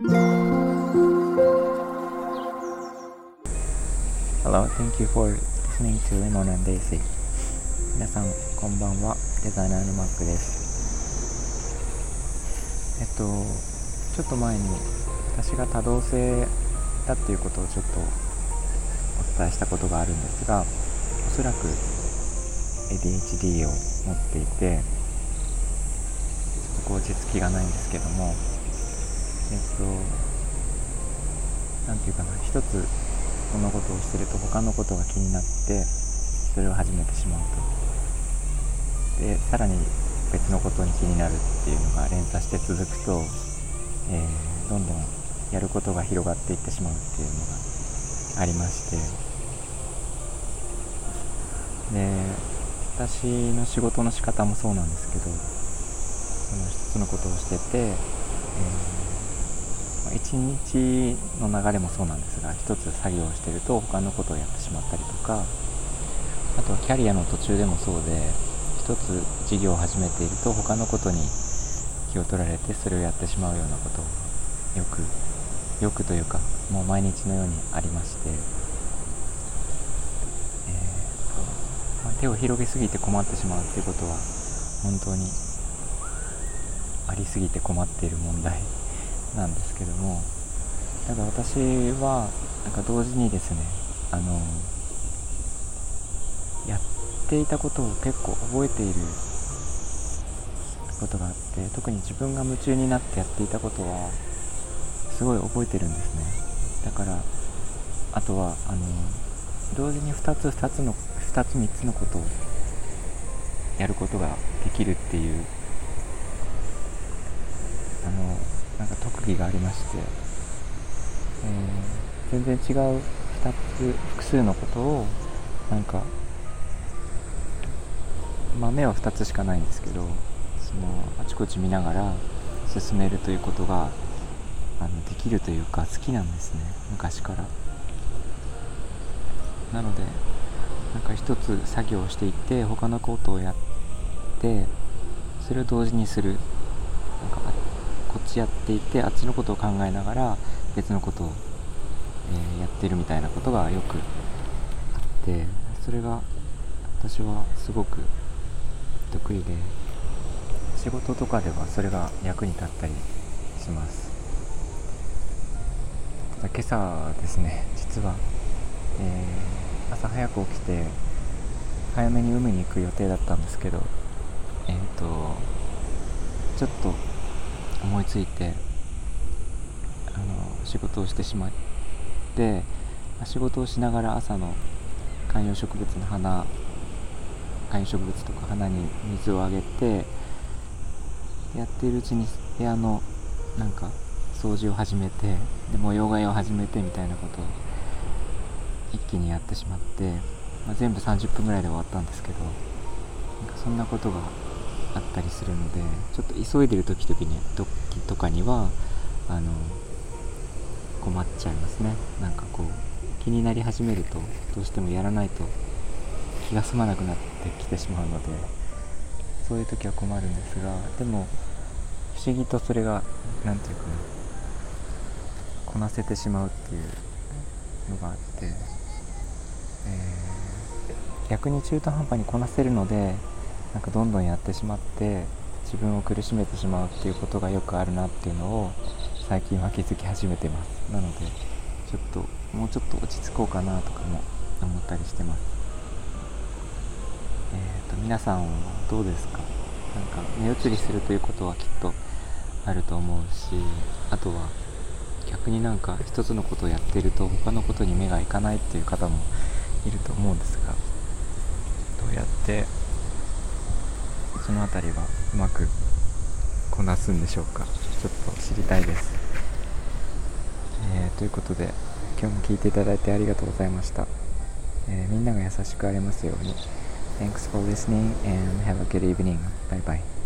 Hello, thank you for listening to Lemon and Daisy. 皆さんこんばんは。デザイナーのマックです。えっとちょっと前に私が多動性だっていうことをちょっとお伝えしたことがあるんですがおそらく ADHD を持っていてちょっとこ落ち着きがないんですけどもえっと何て言うかな一つ物事をしてると他のことが気になってそれを始めてしまうと。でさらに別のことに気になるっていうのが連鎖して続くと、えー、どんどんやることが広がっていってしまうっていうのがありまして。で私の仕事の仕方もそうなんですけどその一つのことをしてて、えー一日の流れもそうなんですが一つ作業をしてると他のことをやってしまったりとかあとはキャリアの途中でもそうで一つ事業を始めていると他のことに気を取られてそれをやってしまうようなことよくよくというかもう毎日のようにありまして、えーまあ、手を広げすぎて困ってしまうっていうことは本当にありすぎて困っている問題なんですけどもただ私はなんか同時にですねあのやっていたことを結構覚えていることがあって特に自分が夢中になってやっていたことはすごい覚えてるんですね。だからあとはあの同時に2つ2つの2つ3つのことをやることができるっていうあのなんか特技がありまして、えー、全然違う2つ複数のことをなんか豆は2つしかないんですけどそのあちこち見ながら進めるということがあのできるというか好きなんですね昔から。なのでなんか一つ作業をしていって他のことをやってそれを同時にする。こっちやっていてあっちのことを考えながら別のことを、えー、やってるみたいなことがよくあってそれが私はすごく得意で仕事とかではそれが役に立ったりします。ただ今朝ですね実は、えー、朝早く起きて早めに海に行く予定だったんですけどえっ、ー、とちょっと思いついてあの仕事をしてしまって仕事をしながら朝の観葉植物の花観葉植物とか花に水をあげてやっているうちに部屋のなんか掃除を始めてで模様替えを始めてみたいなことを一気にやってしまって、まあ、全部30分ぐらいで終わったんですけどなんかそんなことがあったりするのでちょっと急いでる時々に時とかにはあの困っちゃいますね。なんかこう気になり始めるとどうしてもやらないと気が済まなくなってきてしまうのでそういう時は困るんですがでも不思議とそれが何て言うかなこなせてしまうっていうのがあって、えー、逆に中途半端にこなせるのでなんかどんどんやってしまって自分を苦しめてしまうっていうことがよくあるなっていうのを最近は気づき始めてます。なのでちょっともうちょっと落ち着こうかなとかも思ったりしてます。えーと、皆さんはどうですか？なんか目移りするということはきっとあると思うしあとは逆になんか一つのことをやってると他のことに目がいかないっていう方もいると思うんですがどうやってその辺りはうまくこなすんでしょうかちょっと知りたいです、えー、ということで今日も聞いていただいてありがとうございました、えー、みんなが優しくありますように Thanks for listening and have a good evening. Bye bye.